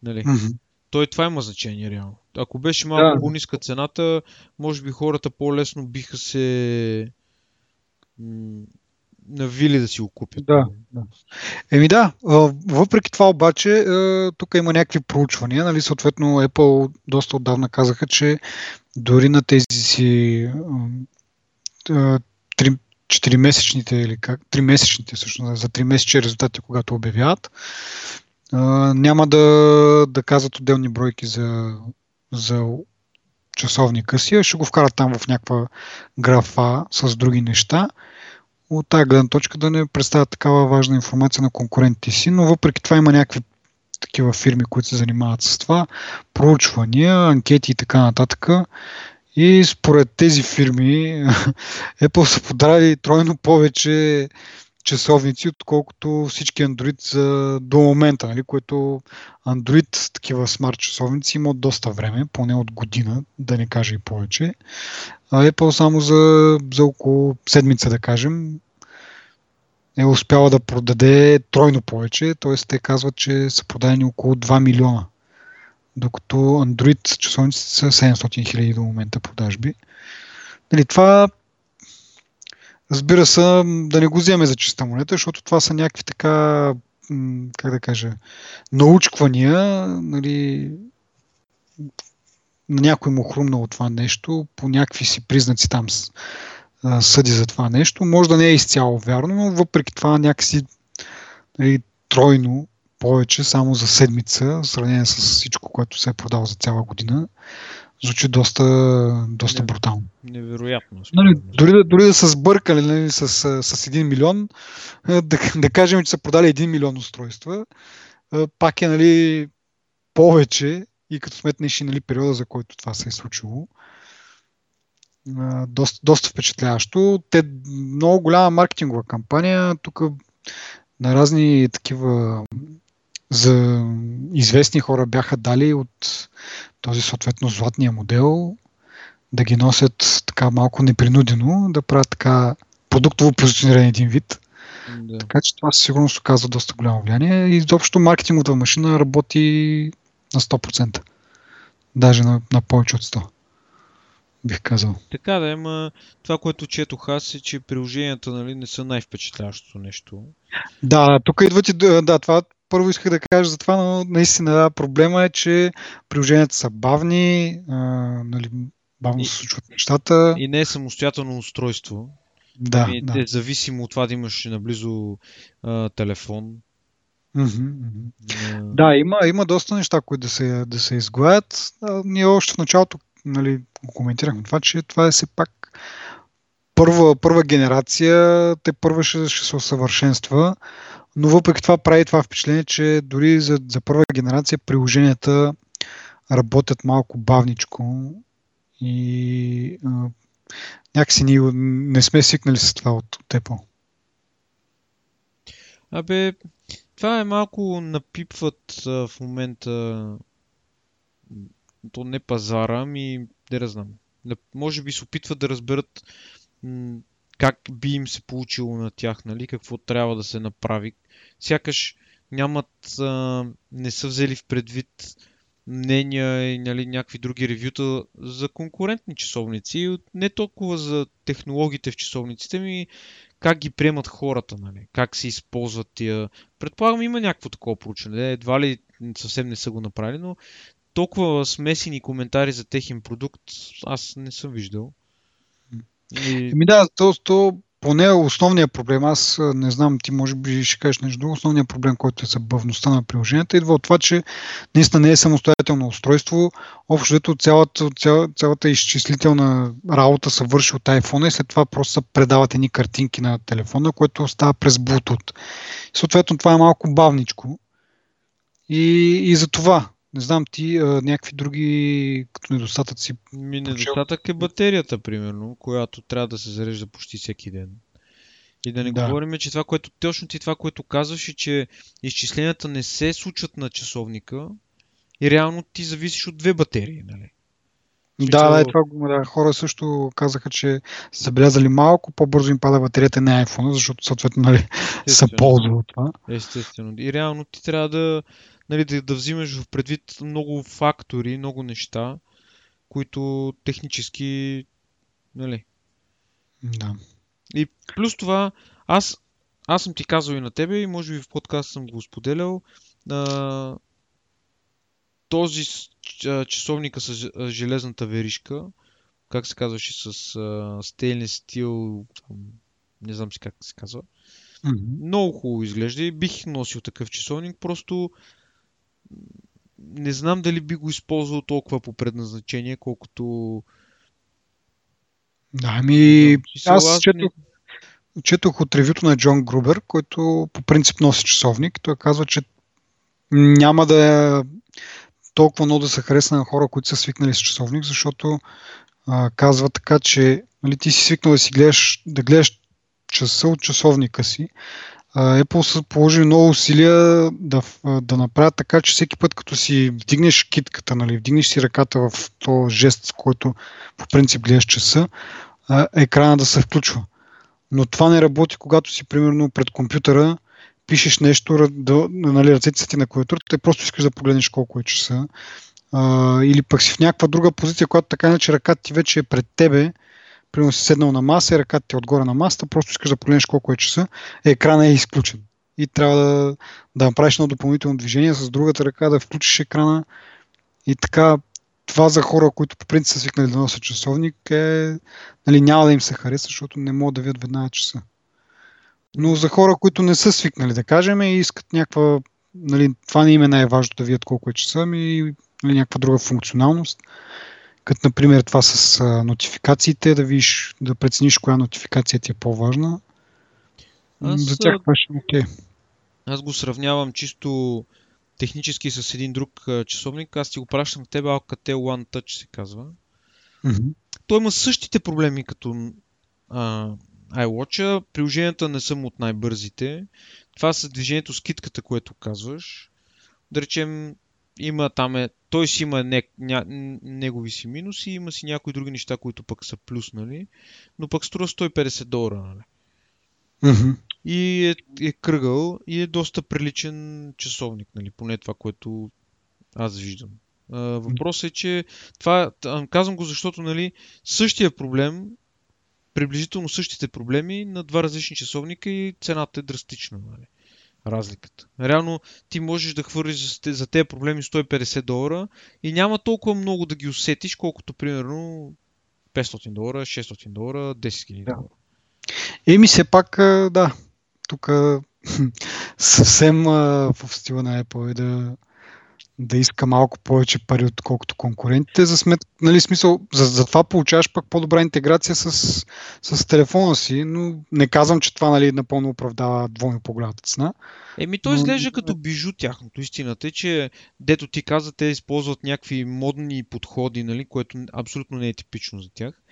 нали, mm-hmm. той това има значение реално. Ако беше малко да. по-ниска цената, може би хората по-лесно биха се навили да си го купят. Да, да. Еми да, въпреки това обаче, тук има някакви проучвания, нали, съответно Apple доста отдавна казаха, че дори на тези си 4-месечните или как, 3-месечните всъщност, за 3 месечни резултати, когато обявяват, няма да, да казват отделни бройки за, за часовника си, ще го вкарат там в някаква графа с други неща от тази гледна точка да не представят такава важна информация на конкурентите си, но въпреки това има някакви такива фирми, които се занимават с това, проучвания, анкети и така нататък. И според тези фирми *laughs* Apple са подарали тройно повече часовници, отколкото всички Android за, до момента, нали, което Android такива смарт часовници има от доста време, поне от година, да не кажа и повече. А Apple само за, за около седмица, да кажем, е успяла да продаде тройно повече, т.е. те казват, че са продадени около 2 милиона, докато Android часовниците са 700 хиляди до момента продажби. Нали, това Разбира се, да не го вземе за чиста монета, защото това са някакви така, как да кажа, научквания, нали, на някой му хрумнало това нещо, по някакви си признаци там съди за това нещо. Може да не е изцяло вярно, но въпреки това някакси нали, тройно повече само за седмица, в сравнение с всичко, което се е продало за цяла година, звучи доста, доста Не, брутално. Невероятно. Нали, дори, да, дори да са сбъркали нали, с, с, с 1 милион, да, да кажем, че са продали 1 милион устройства, пак е нали, повече и като сметнеш и нали, периода, за който това се е случило. Доста, доста впечатляващо. Те много голяма маркетингова кампания. Тук на разни такива за известни хора бяха дали от този съответно златния модел да ги носят така малко непринудено, да правят така продуктово позициониране един вид. Да. Така че това със сигурност оказва доста голямо влияние и изобщо маркетинговата машина работи на 100%. Даже на, на повече от 100 бих казал. Така да, има това, което четох аз е, че приложенията нали, не са най-впечатляващото нещо. Да, тук идват и да, това първо исках да кажа за това, но наистина да, проблема е, че приложенията са бавни, а, нали, бавно се случват нещата. И не е самостоятелно устройство. Да, ами, да. Е зависимо от това да имаш наблизо а, телефон. Mm-hmm. Uh... Да, има, има доста неща, които да се, да се изгоят. ние още в началото нали, коментирахме това, че това е все пак първа, първа генерация, те първа ще, ще се усъвършенства, но въпреки това прави това впечатление, че дори за, за първа генерация приложенията работят малко бавничко и а, някакси ние не сме свикнали с това от, Apple. Абе, това е малко напипват а, в момента то не пазара, ами не да знам. Може би се опитват да разберат м- как би им се получило на тях, нали, какво трябва да се направи. Сякаш нямат, а, не са взели в предвид мнения и нали, някакви други ревюта за конкурентни часовници. Не толкова за технологиите в часовниците ми, как ги приемат хората, нали? как се използват тия. Предполагам има някакво такова проучване. Едва ли съвсем не са го направили, но толкова смесени коментари за техен продукт аз не съм виждал. И... Еми да, то, то поне основният проблем, аз не знам, ти може би ще кажеш нещо друго, основният проблем, който е забавността на приложението, идва от това, че наистина не е самостоятелно устройство. Общо ето цялата, цялата, цялата изчислителна работа се върши от iPhone и след това просто се предават едни картинки на телефона, което става през Bluetooth. И съответно това е малко бавничко. И, и за това не знам ти а, някакви други като недостатъци. Ми, недостатък е батерията, примерно, която трябва да се зарежда почти всеки ден. И да не да. говорим, че това, което точно ти това, което казваш, е, че изчисленията не се случват на часовника и реално ти зависиш от две батерии, нали? Да, да, това да, хора също казаха, че са забелязали малко по-бързо им пада батерията на iPhone, защото съответно нали, *laughs* се ползва от това. Естествено. И реално ти трябва да, нали, да, да взимаш в предвид много фактори, много неща, които технически, нали. Да. И плюс това, аз, аз съм ти казал и на тебе, и може би в подкаст съм го споделял, а, този часовника с железната веришка, как се казваше, с стейлен стил, не знам си как се казва, mm-hmm. много хубаво изглежда и бих носил такъв часовник, просто не знам дали би го използвал толкова по предназначение, колкото... Да, ами аз четох, четох от ревюто на Джон Грубер, който по принцип носи часовник. Той казва, че няма да е толкова много да се хареса на хора, които са свикнали с часовник, защото а, казва така, че нали, ти си свикнал да си гледаш, да гледаш часа от часовника си, Apple са положили много усилия да, да направят така, че всеки път, като си вдигнеш китката, нали, вдигнеш си ръката в този жест, с който по принцип гледаш часа, екрана да се включва. Но това не работи, когато си примерно пред компютъра, пишеш нещо, да, нали, ръцете са ти на клавиатурата и просто искаш да погледнеш колко е часа. А, или пък си в някаква друга позиция, която така иначе ръката ти вече е пред тебе, примерно си седнал на маса и ръката ти е отгоре на масата, просто искаш да погледнеш колко е часа, екрана е изключен. И трябва да, да направиш едно допълнително движение с другата ръка, да включиш екрана. И така, това за хора, които по принцип са свикнали да носят часовник, е, нали, няма да им се хареса, защото не могат да видят веднага часа. Но за хора, които не са свикнали, да кажем, и искат някаква, нали, това не им е най-важно да видят колко е часа, ми нали, някаква друга функционалност, като например това с а, нотификациите, да видиш, да прецениш коя нотификация ти е по-важна. Аз, За тях това ще е окей. Аз го сравнявам чисто технически с един друг часовник. Аз ти го пращам на тебе, Alcatel One Touch се казва. Mm-hmm. Той има същите проблеми като а, iWatch. Приложенията не са от най-бързите. Това с движението с китката, което казваш. Да речем, има там е, той си има не, ня, негови си минуси, има си някои други неща, които пък са плюс, нали? Но пък струва 150 долара, нали? Mm-hmm. И е, е кръгъл и е доста приличен часовник, нали? Поне това, което аз виждам. въпросът е, че това, казвам го, защото нали, същия проблем, приблизително същите проблеми на два различни часовника и цената е драстична. Нали? Разликата. Реално ти можеш да хвърлиш за, за тези проблеми 150 долара и няма толкова много да ги усетиш, колкото примерно 500 долара, 600 долара, 10 000 да. долара. Еми все пак, да, тук *laughs* съвсем в стила на Apple е да да иска малко повече пари, отколкото конкурентите. За смет, нали, смисъл, за, за това получаваш пък по-добра интеграция с, с телефона си, но не казвам, че това нали, напълно оправдава двойно по-голямата цена. Еми, то изглежда но... като бижу тяхното. Истината е, че дето ти каза, те използват някакви модни подходи, нали, което абсолютно не е типично за тях.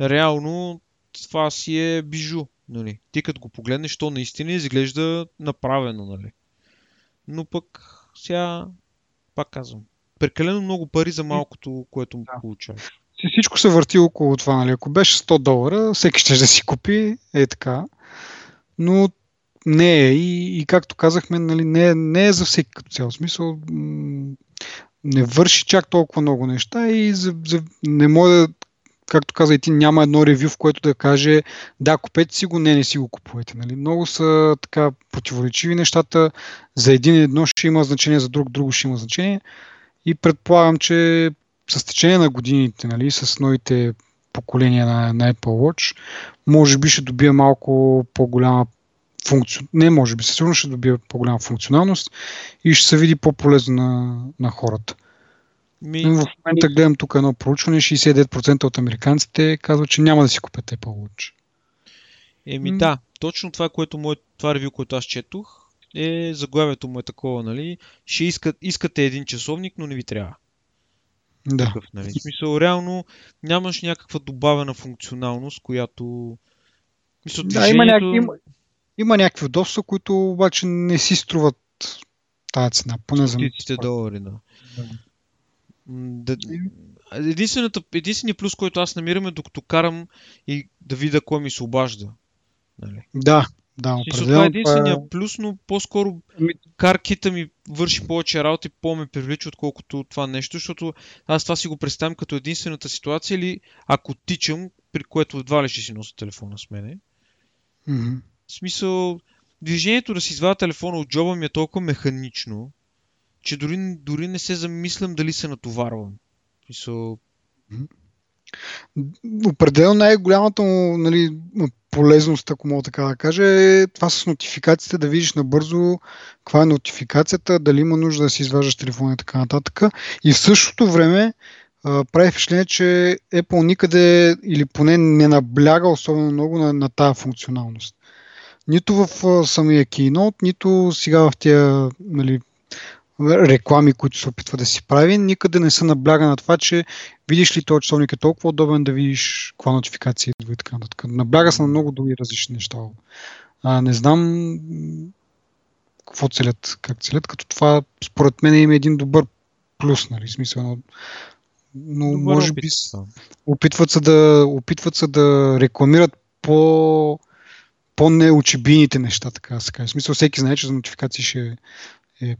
Реално това си е бижу. Нали. Ти като го погледнеш, то наистина изглежда направено. Нали. Но пък сега пак казвам, прекалено много пари за малкото, което да. получава. Всичко се върти около това, нали? Ако беше 100 долара, всеки ще да си купи, е така. Но не е. И, и както казахме, нали, не, е, не е за всеки като цял смисъл. Не върши чак толкова много неща и за, за, не може да както каза и ти, няма едно ревю, в което да каже да, купете си го, не, не си го купувате. Нали? Много са така противоречиви нещата. За един едно ще има значение, за друг друго ще има значение. И предполагам, че с течение на годините, нали, с новите поколение на, на Apple Watch, може би ще добие малко по-голяма функция. Не може би, със сигурност ще добие по-голяма функционалност и ще се види по-полезно на, на хората. Ми... В момента гледам тук едно проучване, 69% от американците казват, че няма да си купят Apple Watch. Еми м- да, точно това, което мое, това ревю, което аз четох, е заглавието му е такова, нали? Ще искат, искате един часовник, но не ви трябва. Да. Такъв, нали? В смисъл, реално нямаш някаква добавена функционалност, която... Мисъл. Да, има, някакви, има, има някакви удобства, които обаче не си струват тази цена, поне за долари, да. да. Единствената, единственият плюс, който аз намирам е докато карам и да видя кой ми се обажда. Нали? Да, да, определено. Това е единствения плюс, но по-скоро ами- каркита ми върши повече работа и по-ме привлича, отколкото това нещо, защото аз това си го представям като единствената ситуация или ако тичам, при което едва ли ще си нося телефона с мене. Mm-hmm. В смисъл, движението да си извадя телефона от джоба ми е толкова механично, че дори, дори не се замислям дали се натоварвам. Mm-hmm. Определено най-голямата му нали, полезност, ако мога така да кажа, е това с нотификациите, да видиш набързо каква е нотификацията, дали има нужда да си изваждаш телефона и така нататък. И в същото време а, прави впечатление, че Apple никъде или поне не набляга особено много на, на тази функционалност. Нито в а, самия Keynote, нито сега в тия нали, реклами, които се опитва да си прави, никъде не се набляга на това, че видиш ли този часовник е толкова удобен да видиш каква нотификация идва и така нататък. Набляга се на много други различни неща. А, не знам какво целят, как целят, като това според мен има един добър плюс, нали, смисъл, но, но добър може опит, би опитват се, да, опитват се да рекламират по по-неочебийните неща, така да се каже. В смисъл, всеки знае, че за нотификации ще е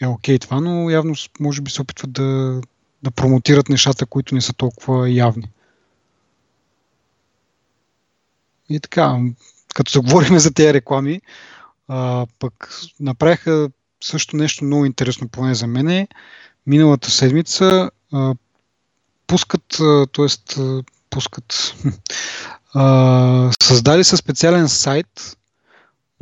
е окей това, но явно може би се опитват да, да промотират нещата, които не са толкова явни. И така, като се говорим за тези реклами, а, пък направиха също нещо много интересно, поне за мене. Миналата седмица а, пускат, т.е. пускат, *laughs* а, създали са специален сайт,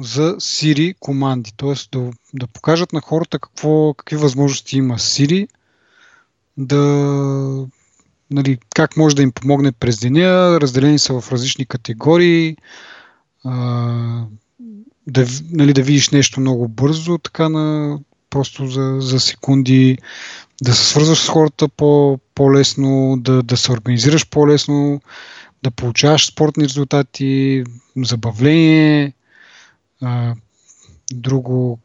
за Siri команди, т.е. Да, да покажат на хората какво, какви възможности има Siri, да, нали, как може да им помогне през деня, разделени са в различни категории, а, да, нали, да видиш нещо много бързо, така на просто за, за секунди, да се свързваш с хората по, по-лесно, да, да се организираш по-лесно, да получаваш спортни резултати, забавление, друго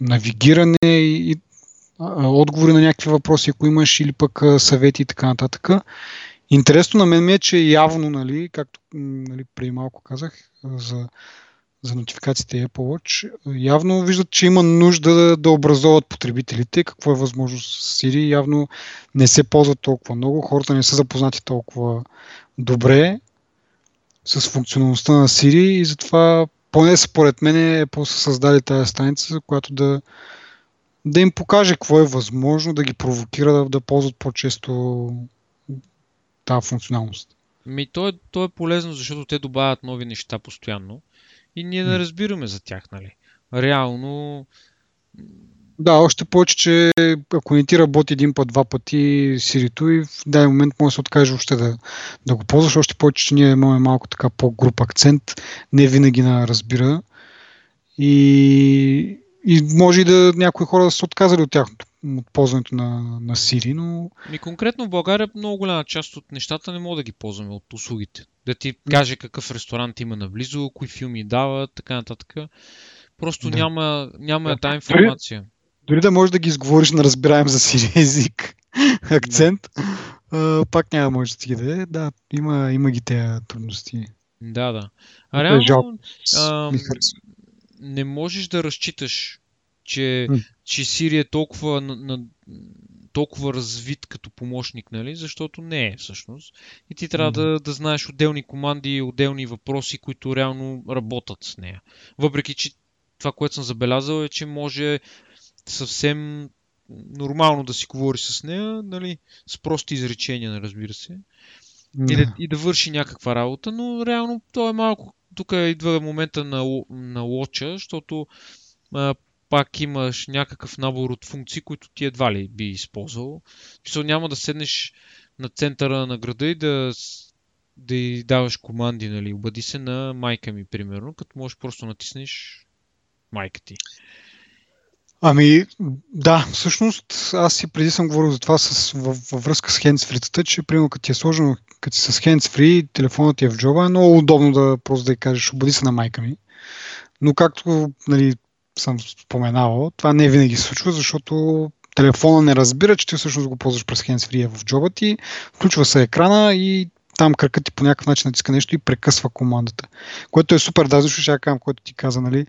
навигиране и а, отговори на някакви въпроси, ако имаш, или пък съвети и така нататък. Интересно на мен ми е, че явно, нали, както нали, преди малко казах, за, за нотификациите Apple Watch, явно виждат, че има нужда да, да образоват потребителите, какво е възможно с Siri. Явно не се ползват толкова много, хората не са запознати толкова добре с функционалността на Siri и затова поне според мен е са създали тази страница, която да, да им покаже какво е възможно, да ги провокира да, да ползват по-често тази функционалност. Ми, то, е, то е полезно, защото те добавят нови неща постоянно и ние не разбираме за тях, нали? Реално да, още повече, че ако не ти работи един път, два пъти Сирито и в даден момент може да се откаже въобще да, да го ползваш, още повече, че ние имаме малко така по-груп акцент, не винаги на разбира. И, и може и да някои хора да са отказали от тяхното от ползването на, на Siri, но... Ми конкретно в България много голяма част от нещата не мога да ги ползваме от услугите. Да ти каже какъв ресторант има наблизо, кои филми дават, така нататък. Просто да. няма, няма да. тази информация дори да можеш да ги изговориш на разбираем за си *laughs* език акцент, а, пак няма може да ти ги Да, има, има ги тези трудности. Да, да. А е реално а, не можеш да разчиташ, че, че Сирия е толкова, на, на, толкова развит като помощник, нали? защото не е всъщност. И ти трябва да, да знаеш отделни команди и отделни въпроси, които реално работят с нея. Въпреки, че това, което съм забелязал е, че може съвсем нормално да си говори с нея, нали, с прости изречения, разбира се. и, да, и да върши някаква работа, но реално то е малко, тук идва момента на, на лоча, защото а, пак имаш някакъв набор от функции, които ти едва ли би използвал. Писал, няма да седнеш на центъра на града и да, да й даваш команди, нали, обади се на майка ми, примерно, като можеш просто натиснеш майка ти. Ами, да, всъщност аз и преди съм говорил за това с, във, във връзка с хендсфритата, че примерно като ти е сложено, като си с хендсфри, телефонът ти е в джоба, е много удобно да просто да й кажеш, обади се на майка ми. Но както нали, съм споменавал, това не винаги се случва, защото телефона не разбира, че ти всъщност го ползваш през хендсфрия в джоба ти, включва се екрана и там кръкът ти по някакъв начин натиска нещо и прекъсва командата. Което е супер, да, защото ще кажа, което ти каза, нали.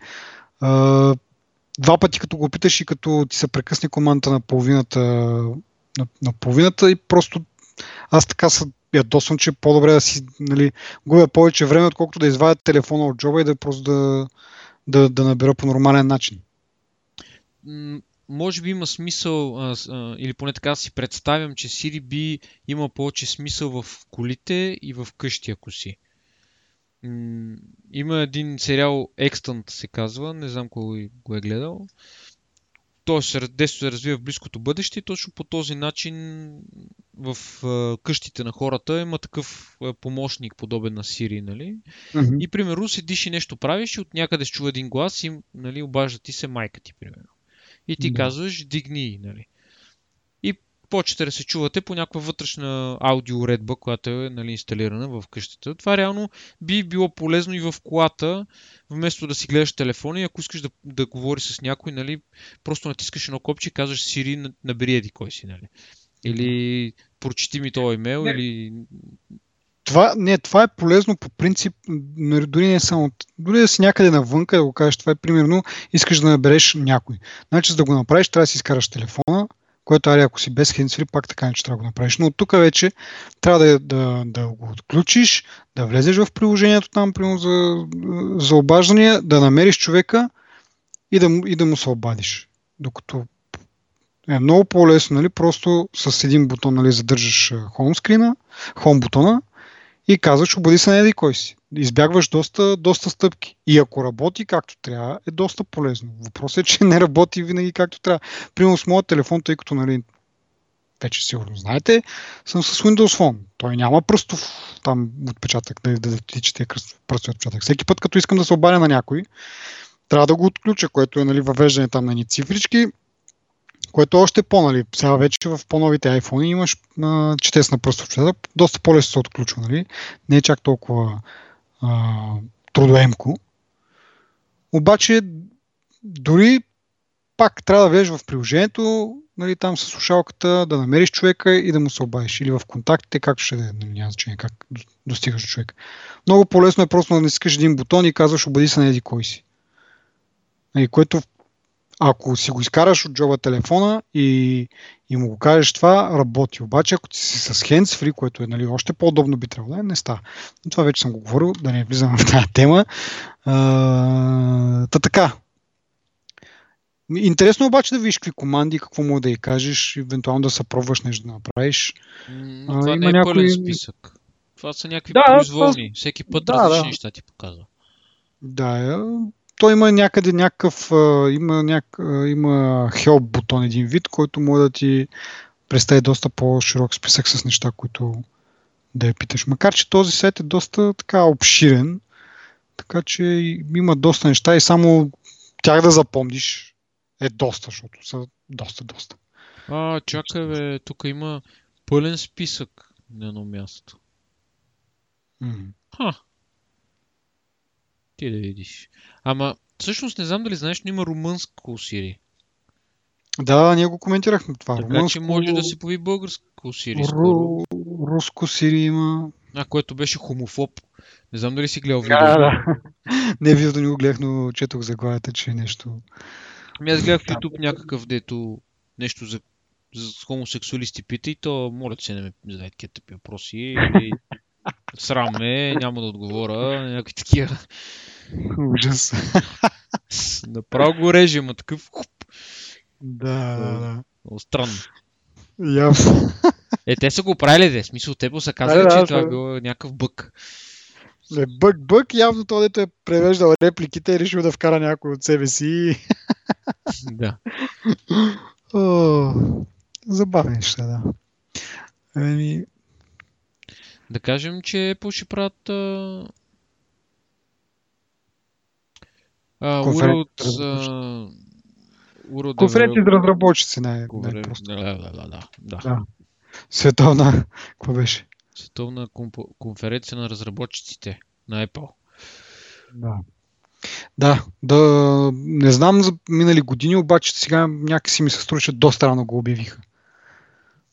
Два пъти като го опиташ и като ти се прекъсне командата на половината, на, на половината и просто аз така се ядосвам, че по-добре да си нали, губя повече време, отколкото да извадя телефона от джоба и да просто да, да, да набера по нормален начин. Може би има смисъл, а, а, или поне така си представям, че Siri би има повече смисъл в колите и в къщи, ако си. М, Има един сериал Extant се казва, не знам кой го е гледал. Той се, десто се развива в близкото бъдеще и точно по този начин в а, къщите на хората има такъв а, помощник, подобен на Siri, нали? И примерно седиш и нещо правиш и от някъде се чува един глас и нали, обажда ти се майка ти, примерно. И ти Да. казваш, дигни, нали. Почете да се чувате по някаква вътрешна аудиоуредба, която е нали, инсталирана в къщата. Това реално би било полезно и в колата, вместо да си гледаш телефона и ако искаш да, да говориш с някой, нали, просто натискаш едно копче и казваш на- набери еди кой си, нали. Или прочети ми този имейл, Не. или... Това, не, това е полезно по принцип, дори не само, дори да си някъде навънка, да го кажеш, това е примерно, искаш да набереш някой. Значи, за да го направиш, трябва да си изкараш телефона, което ари, ако си без хендсфри, пак така не че трябва да го направиш. Но от тук вече трябва да, да, да го отключиш, да влезеш в приложението там, примерно за, за обаждания, да намериш човека и да, и да му се обадиш. Докато е много по-лесно, нали, просто с един бутон нали, задържаш хомскрина, хом бутона и казваш, обади се на еди кой си. Избягваш доста, доста стъпки. И ако работи както трябва, е доста полезно. Въпросът е, че не работи винаги както трябва. Примерно с моят телефон, тъй като нали, вече сигурно знаете, съм с Windows Phone. Той няма пръстов там отпечатък, да, да, да ти чете пръстови отпечатък. Всеки път, като искам да се обадя на някой, трябва да го отключа, което е нали, въвеждане там на ни цифрички, което е още по, нали, сега вече в по-новите iPhone имаш а, четец на пръстов отпечатък, доста по-лесно се отключва, нали, не е чак толкова а, трудоемко. Обаче, дори пак трябва да влезеш в приложението, нали, там с слушалката, да намериш човека и да му се обадиш. Или в контактите, както ще е, нали, няма значение как до- достигаш до човек. Много по-лесно е просто да натискаш един бутон и казваш обади се на еди кой си. Нали, което ако си го изкараш от джоба телефона и, и му го кажеш това, работи. Обаче, ако ти си с hands-free, което е нали, още по-удобно би трябвало да е, не става. Но това вече съм го говорил, да не влизам в тази тема. А, та така. Интересно е обаче да видиш какви команди, какво мога да й кажеш, евентуално да се пробваш нещо да направиш. М, А, това има не е някои- пълен списък. Това са някакви Да, произволни. Всеки път да, различни да. неща ти показва. Да, е, той има някъде някакъв, има, няк, има help бутон един вид, който може да ти представи доста по-широк списък с неща, които да я питаш. Макар, че този сайт е доста така обширен, така че има доста неща и само тях да запомниш е доста, защото са доста, доста. А, чакай бе, тук има пълен списък на едно място. М. Ха. Ти да видиш. Ама, всъщност не знам дали знаеш, но има румънско Siri. Да, ние го коментирахме това. Така Румънско, че може да се появи българско скоро. ру, руско Сири има. А, което беше хомофоб. Не знам дали си гледал видео. Да, да. Не видео да не го гледах, но четох заглавията, че е нещо. Ами аз гледах в YouTube някакъв, дето нещо за, за хомосексуалисти пита и то, моля се, не ме зададе такива тъпи въпроси. Или срам ме, няма да отговоря, някакви такива. Ужас. Направо го реже, ма такъв. Да, да, да. Много странно. Явно. Е, те са го правили, де. Смисъл, те са казали, Да, че да, това е било някакъв бък. Не, бък, бък, явно той, дето е превеждал репликите, и решил да вкара някой от себе си. да. О, забавни неща, да. Еми, Да кажем, че Apple ще правят а... А, а... World конференция за разработчици най- Говоря- най-просто. Да, да, да, да, да. Да. Световна, какво беше? Световна комп- конференция на разработчиците на Apple. Да. Да, да, не знам за минали години, обаче сега някакси ми се струва, че доста рано го обявиха.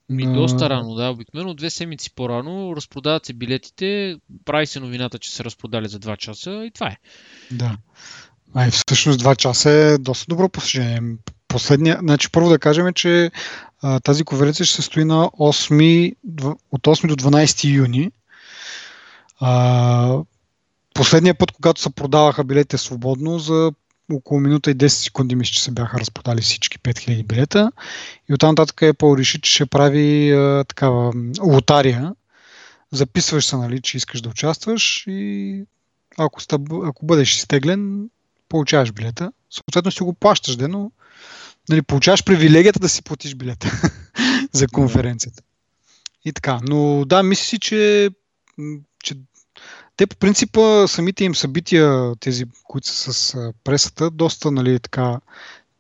Ми На- доста рано, да. Обикновено две седмици по-рано разпродават се билетите, прави се новината, че са разпродали за 2 часа и това е. Да. А всъщност 2 часа е доста добро постижение. Последния, значи първо да кажем, че а, тази конференция ще се стои на 8, дв- от 8 до 12 юни. А, последния път, когато се продаваха билетите свободно, за около минута и 10 секунди мисля, че се бяха разпродали всички 5000 билета. И оттам нататък Apple реши, че ще прави а, такава лотария. Записваш се, нали, че искаш да участваш и ако, ста, ако бъдеш изтеглен, получаваш билета. Съответно си го плащаш, де, но нали, получаваш привилегията да си платиш билета *laughs* за конференцията. И така. Но да, мисля си, че, че те по принципа самите им събития, тези, които са с пресата, доста нали, така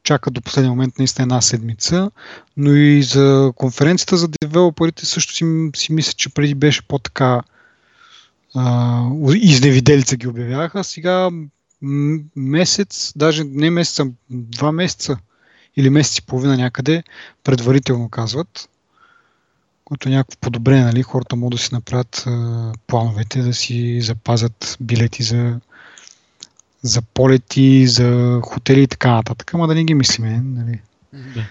чакат до последния момент наистина една седмица, но и за конференцията за девелоперите също си, си мисля, че преди беше по-така а, изневиделица ги обявяха. Сега месец, даже не месеца, два месеца или месец и половина някъде предварително казват, което е някакво подобрение, нали? Хората могат да си направят а, плановете, да си запазят билети за, за полети, за хотели и така нататък, ама да не ги мислиме, нали? Да.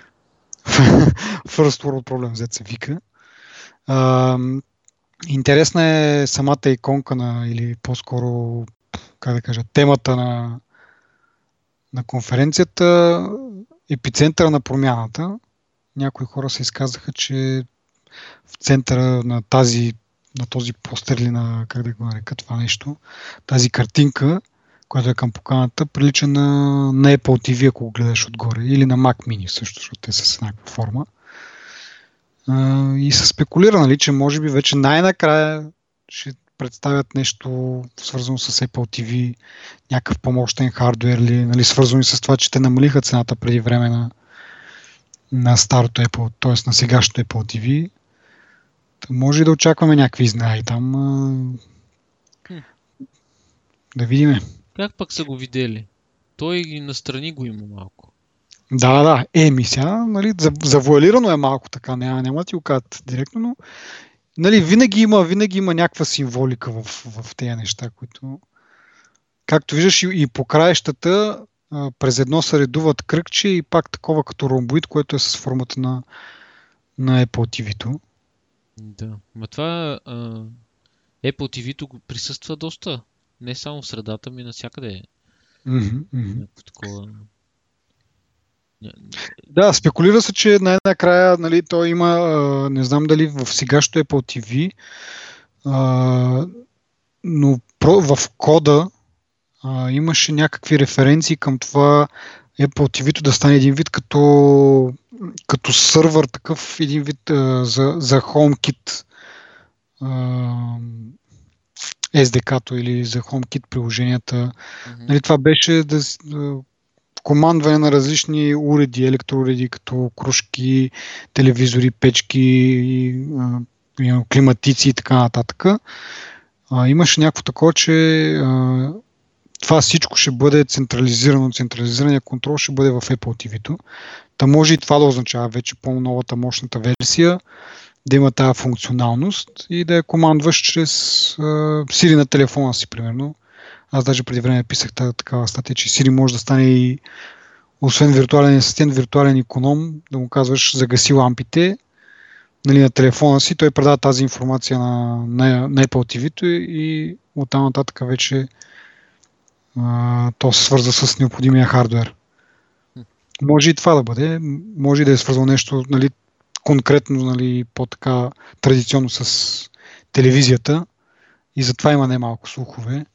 *laughs* First world problem, зет се вика. А, интересна е самата иконка на, или по-скоро, как да кажа, темата на, на конференцията, епицентъра на промяната. Някои хора се изказаха, че в центъра на тази на този постер или на, как да го нарека това нещо, тази картинка, която е към поканата, прилича на, на Apple TV, ако го гледаш отгоре, или на Mac Mini също, защото те са с еднаква форма. А, и се спекулира, нали, че може би вече най-накрая ще представят нещо свързано с Apple TV, някакъв помощен хардвер или нали, свързано и с това, че те намалиха цената преди време на, на старото Apple, т.е. на сегашното Apple TV. Може и да очакваме някакви изненади там. А... Да видиме. Как пък са го видели? Той и настрани го има малко. Да, да, да. Еми сега, нали, завуалирано е малко така, няма, няма ти го кажат директно, но нали, винаги има, винаги има някаква символика в, в тези неща, които както виждаш и, и по краищата а, през едно се редуват кръгче и пак такова като ромбоид, което е с формата на, на Apple TV-то. Да. Ма това а, Apple TV-то присъства доста. Не само в средата ми, навсякъде. Мгм. Някакво такова. Да, спекулира се, че най-накрая нали, той има, не знам дали в сегашното Apple TV, а, но в кода а, имаше някакви референции към това Apple TV да стане един вид като, като сървър, такъв един вид а, за, за HomeKit а, SDK-то или за HomeKit приложенията. Мгм. Нали, това беше да, командване на различни уреди, електроуреди, като кружки, телевизори, печки, климатици и така нататък. Имаше някакво такова, че това всичко ще бъде централизирано, централизирания контрол ще бъде в Apple TV-то. Та може и това да означава вече по-новата мощната версия, да има тази функционалност и да я командваш чрез а, Siri на телефона си, примерно. Аз даже преди време писах та, такава статия, че Siri може да стане и освен виртуален асистент, виртуален економ, да му казваш загаси лампите нали, на телефона си, той предава тази информация на, на, на Apple TV-то и оттам нататък вече а, то се свърза с необходимия хардвер. Може и това да бъде, може и да е свързано нещо, нали, конкретно, нали, по-така традиционно с телевизията и затова има немалко слухове.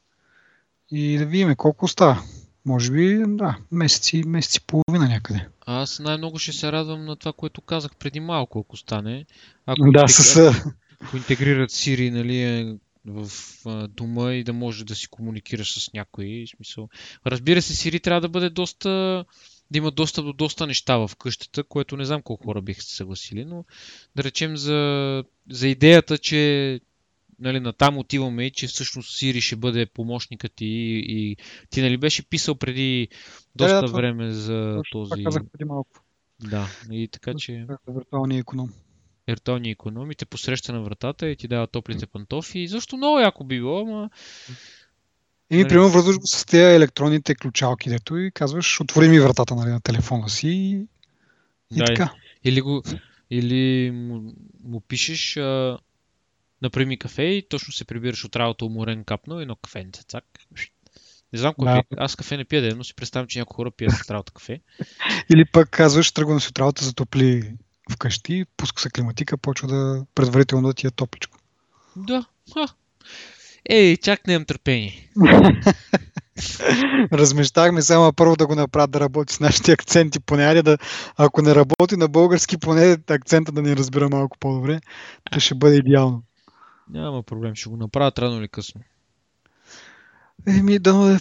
И да видим колко остава. Може би, да, месеци, месеци и половина някъде. Аз най-много ще се радвам на това, което казах преди малко, ако стане. Ако, Да, интегри- с... ако интегрират Siri нали, е, в а, дома и да можеш да си комуникираш с някой. Смисъл. Разбира се, Siri трябва да бъде доста да има достъп до доста неща в къщата, което не знам колко хора биха се съгласили, но да речем за, за идеята, че нали, натам отиваме че всъщност Siri ще бъде помощникът ти и, и ти нали беше писал преди Да, доста да, това- време за това този... казах преди малко. Да, и така че виртуалния економ. виртуалния економ и те посреща на вратата и ти дава топлите пантофи. И защо много яко би било, ама И ми, Нали? примерно, връзваш го с тези електронните ключалки, дето и казваш, отвори ми вратата нали, на телефона си и, и Да, така. Или, го, или му, му пишеш, а, направи ми кафе и точно се прибираш от работа уморен капнал, едно кафенце, цак. Не знам кой Да. Аз кафе не пия ден, но си представям, че някои хора пият след работа кафе. *laughs* Или пък казваш, тръгвам си от работа, затопли вкъщи, пуска се климатика, почва да предварително да ти е топличко. Да. Ха. Ей, чак нямам търпение. *laughs* Размещахме само първо да го направят да работи с нашите акценти, поне да, ако не работи на български, поне акцента да ни разбира малко по-добре, то ще бъде идеално. Няма проблем, ще го направят рано или късно. Еми, да е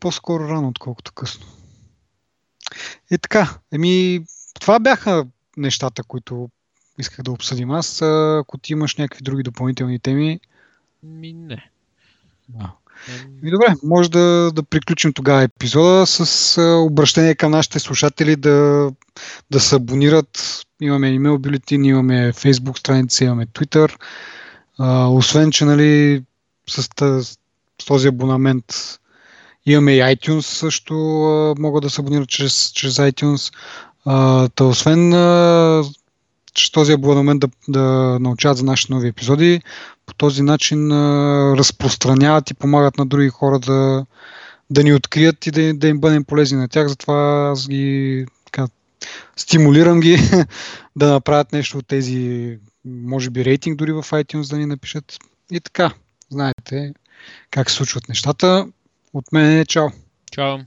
по-скоро рано, отколкото късно. И така, еми, това бяха нещата, които исках да обсъдим аз. Ако ти имаш някакви други допълнителни теми, Ми не. да. И добре, може да, да приключим тогава епизода с а, обращение към нашите слушатели да, да се абонират. Имаме имейл бюлетин, имаме Facebook страница, имаме Twitter. А, освен, че нали, с, с този абонамент имаме и iTunes също, а, могат да се абонират чрез, чрез iTunes. А, та освен а, чрез този абонамент да, да научават за нашите нови епизоди, по този начин а, разпространяват и помагат на други хора да, да ни открият и да, да им бъдем полезни на тях. Затова аз ги така, стимулирам ги *laughs* да направят нещо от тези, може би рейтинг дори в iTunes да ни напишат. И така, знаете как се случват нещата. От мен е чао! Чао.